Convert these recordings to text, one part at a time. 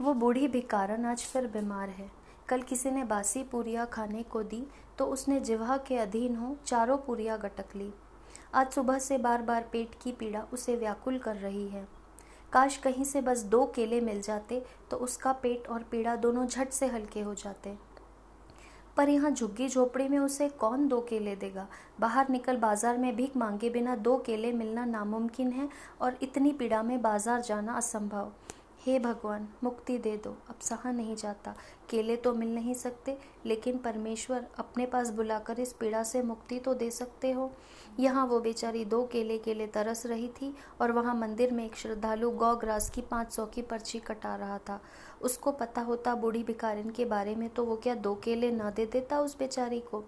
वो बूढ़ी भिकारन आज फिर बीमार है। कल किसी ने बासी पूरिया खाने को दी तो उसने जिवा के अधीन हो चारों पूरिया गटक ली। आज सुबह से बार बार पेट की पीड़ा उसे व्याकुल कर रही है। काश कहीं से बस दो केले मिल जाते तो उसका पेट और पीड़ा दोनों झट से हल्के हो जाते। पर यहाँ झुग्गी झोपड़ी में उसे कौन दो केले देगा? बाहर निकल बाज़ार में भीख मांगे बिना दो केले मिलना नामुमकिन है, और इतनी पीड़ा में बाज़ार जाना असंभव। हे भगवान, मुक्ति दे दो। अब सहा नहीं जाता। केले तो मिल नहीं सकते, लेकिन परमेश्वर अपने पास बुलाकर इस पीड़ा से मुक्ति तो दे सकते हो। यहाँ वो बेचारी दो केले केले तरस रही थी और वहाँ मंदिर में एक श्रद्धालु गौ ग्रास की पाँच सौ की पर्ची कटा रहा था। उसको पता होता बूढ़ी भिखारिन के बारे में तो वो क्या दो केले न दे देता उस बेचारी को?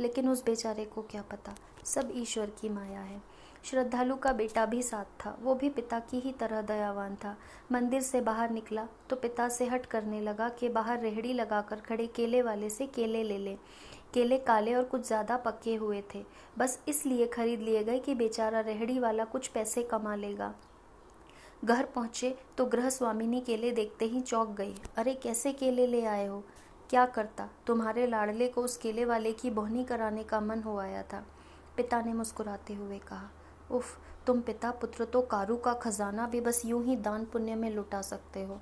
लेकिन उस बेचारे को क्या पता? सब ईश्वर की माया है। श्रद्धालु का बेटा भी साथ था। वो भी पिता की ही तरह दयावान था। मंदिर से बाहर निकला तो पिता से हट करने लगा कि बाहर रेहड़ी लगाकर खड़े केले वाले से केले ले ले। केले काले और कुछ ज़्यादा पके हुए थे। बस इसलिए खरीद लिए गए कि बेचारा रेहड़ी वाला कुछ पैसे कमा लेगा। घर पहुँचे तो गृह स्वामिनी केले देखते ही चौंक गई। अरे, कैसे केले ले आए हो? क्या करता? तुम्हारे लाडले को उस केले वाले की बोहनी कराने का मन हो आया था। पिता ने मुस्कुराते हुए कहा, उफ, तुम पिता पुत्र तो कारू का खजाना भी बस यूँ ही दान पुण्य में लुटा सकते हो।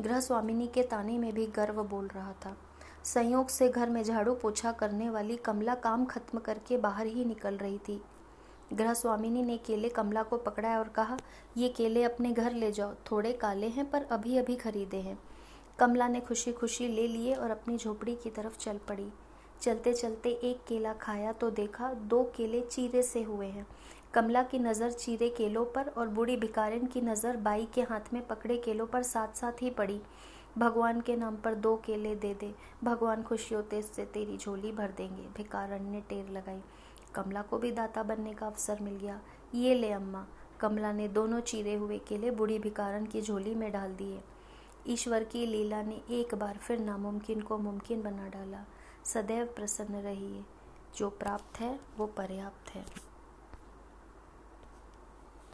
गृह स्वामिनी के ताने में भी गर्व बोल रहा था। संयोग से घर में झाड़ू पोछा करने वाली कमला काम खत्म करके बाहर ही निकल रही थी। गृह स्वामिनी ने केले कमला को पकड़ा और कहा, ये केले अपने घर ले जाओ। थोड़े काले हैं पर अभी अभी खरीदे हैं। कमला ने खुशी खुशी ले लिए और अपनी झोपड़ी की तरफ़ चल पड़ी। चलते चलते एक केला खाया तो देखा दो केले चीरे से हुए हैं। कमला की नज़र चीरे केलों पर और बूढ़ी भिकारिन की नज़र बाई के हाथ में पकड़े केलों पर साथ साथ ही पड़ी। भगवान के नाम पर दो केले दे दे, भगवान खुशी होते से तेरी झोली भर देंगे। भिकारन ने टेर लगाई। कमला को भी दाता बनने का अवसर मिल गया। ये ले अम्मा। कमला ने दोनों चीरे हुए केले बूढ़ी भिकारन की झोली में डाल दिए। ईश्वर की लीला ने एक बार फिर नामुमकिन को मुमकिन बना डाला। सदैव प्रसन्न रहिए। जो प्राप्त है, वो पर्याप्त है।